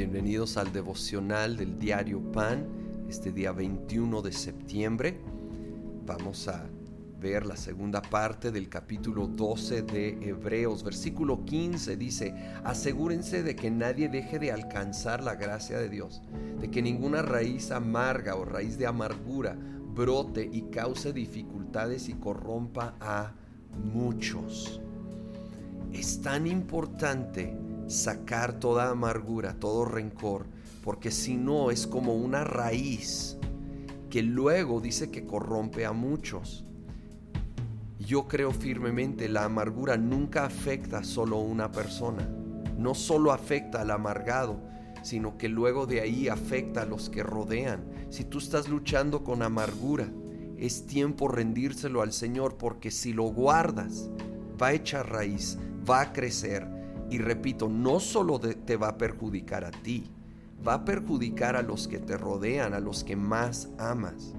bienvenidos al devocional del diario Pan, este día 21 de septiembre. Vamos a ver la segunda parte del capítulo 12 de Hebreos. Versículo 15 dice, asegúrense de que nadie deje de alcanzar la gracia de Dios, de que ninguna raíz amarga o raíz de amargura brote y cause dificultades y corrompa a muchos. Es tan importante sacar toda amargura, todo rencor, porque si no es como una raíz que luego dice que corrompe a muchos. Yo creo firmemente la amargura nunca afecta solo a una persona, no solo afecta al amargado, sino que luego de ahí afecta a los que rodean. Si tú estás luchando con amargura, es tiempo rendírselo al Señor porque si lo guardas, va a echar raíz, va a crecer y repito, no solo te va a perjudicar a ti, va a perjudicar a los que te rodean, a los que más amas.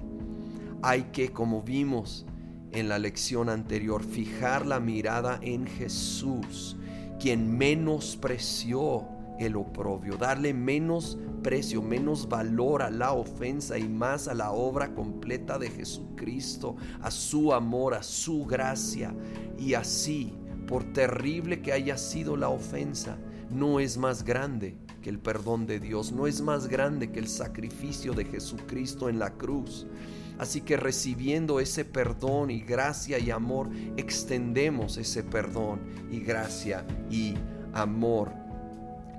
Hay que, como vimos en la lección anterior, fijar la mirada en Jesús, quien menospreció el oprobio, darle menos precio, menos valor a la ofensa y más a la obra completa de Jesucristo, a su amor, a su gracia. Y así por terrible que haya sido la ofensa, no es más grande que el perdón de Dios, no es más grande que el sacrificio de Jesucristo en la cruz. Así que recibiendo ese perdón y gracia y amor, extendemos ese perdón y gracia y amor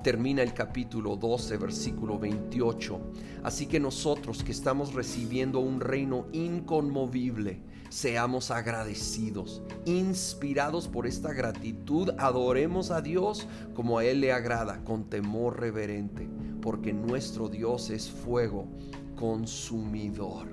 termina el capítulo 12, versículo 28. Así que nosotros que estamos recibiendo un reino inconmovible, seamos agradecidos, inspirados por esta gratitud, adoremos a Dios como a Él le agrada, con temor reverente, porque nuestro Dios es fuego consumidor.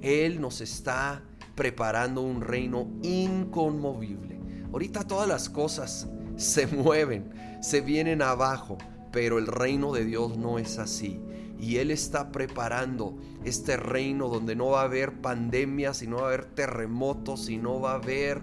Él nos está preparando un reino inconmovible. Ahorita todas las cosas se mueven, se vienen abajo, pero el reino de Dios no es así. Y Él está preparando este reino donde no va a haber pandemias y no va a haber terremotos y no va a haber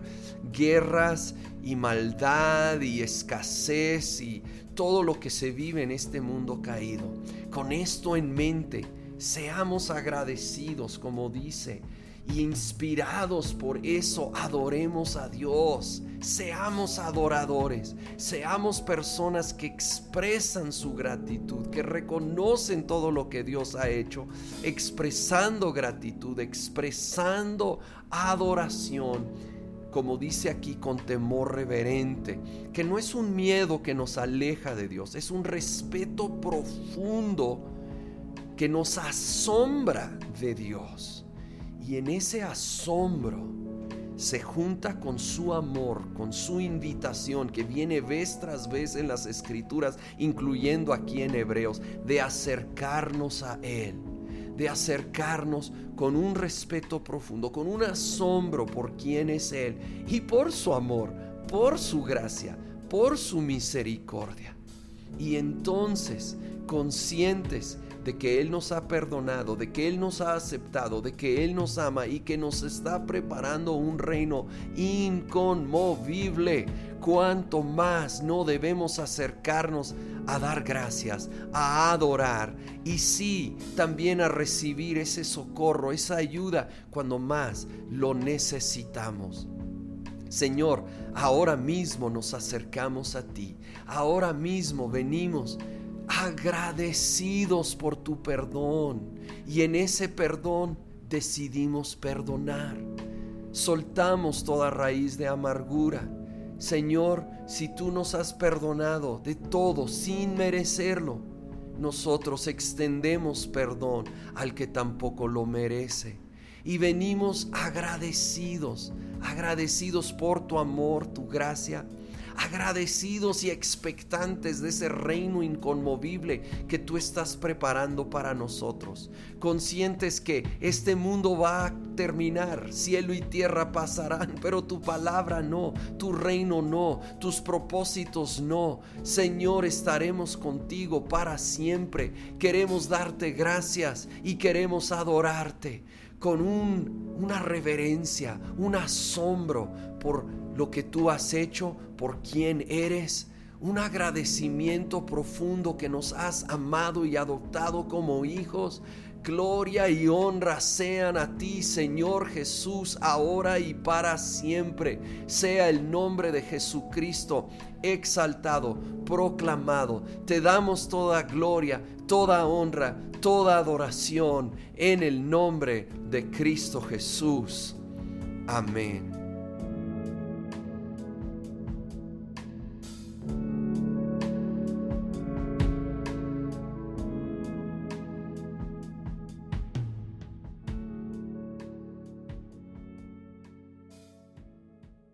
guerras y maldad y escasez y todo lo que se vive en este mundo caído. Con esto en mente, seamos agradecidos, como dice y inspirados por eso adoremos a Dios. Seamos adoradores, seamos personas que expresan su gratitud, que reconocen todo lo que Dios ha hecho, expresando gratitud, expresando adoración como dice aquí, con temor reverente, que no es un miedo que nos aleja de Dios, es un respeto profundo que nos asombra de Dios. Y en ese asombro se junta con su amor, con su invitación que viene vez tras vez en las escrituras, incluyendo aquí en Hebreos, de acercarnos a Él, de acercarnos con un respeto profundo, con un asombro por quién es Él y por su amor, por su gracia, por su misericordia. Y entonces, conscientes de que Él nos ha perdonado, de que Él nos ha aceptado, de que Él nos ama y que nos está preparando un reino inconmovible. Cuanto más no debemos acercarnos a dar gracias, a adorar y sí, también a recibir ese socorro, esa ayuda cuando más lo necesitamos. Señor, ahora mismo nos acercamos a ti, ahora mismo venimos agradecidos por tu perdón y en ese perdón decidimos perdonar. Soltamos toda raíz de amargura. Señor, si tú nos has perdonado de todo sin merecerlo, nosotros extendemos perdón al que tampoco lo merece. Y venimos agradecidos, agradecidos por tu amor, tu gracia agradecidos y expectantes de ese reino inconmovible que tú estás preparando para nosotros, conscientes que este mundo va a terminar, cielo y tierra pasarán, pero tu palabra no, tu reino no, tus propósitos no. Señor, estaremos contigo para siempre. Queremos darte gracias y queremos adorarte con una reverencia, un asombro por lo que tú has hecho, por quién eres, un agradecimiento profundo que nos has amado y adoptado como hijos. Gloria y honra sean a ti, Señor Jesús, ahora y para siempre. Sea el nombre de Jesucristo exaltado, proclamado. Te damos toda gloria, toda honra, toda adoración en el nombre de Cristo Jesús. Amén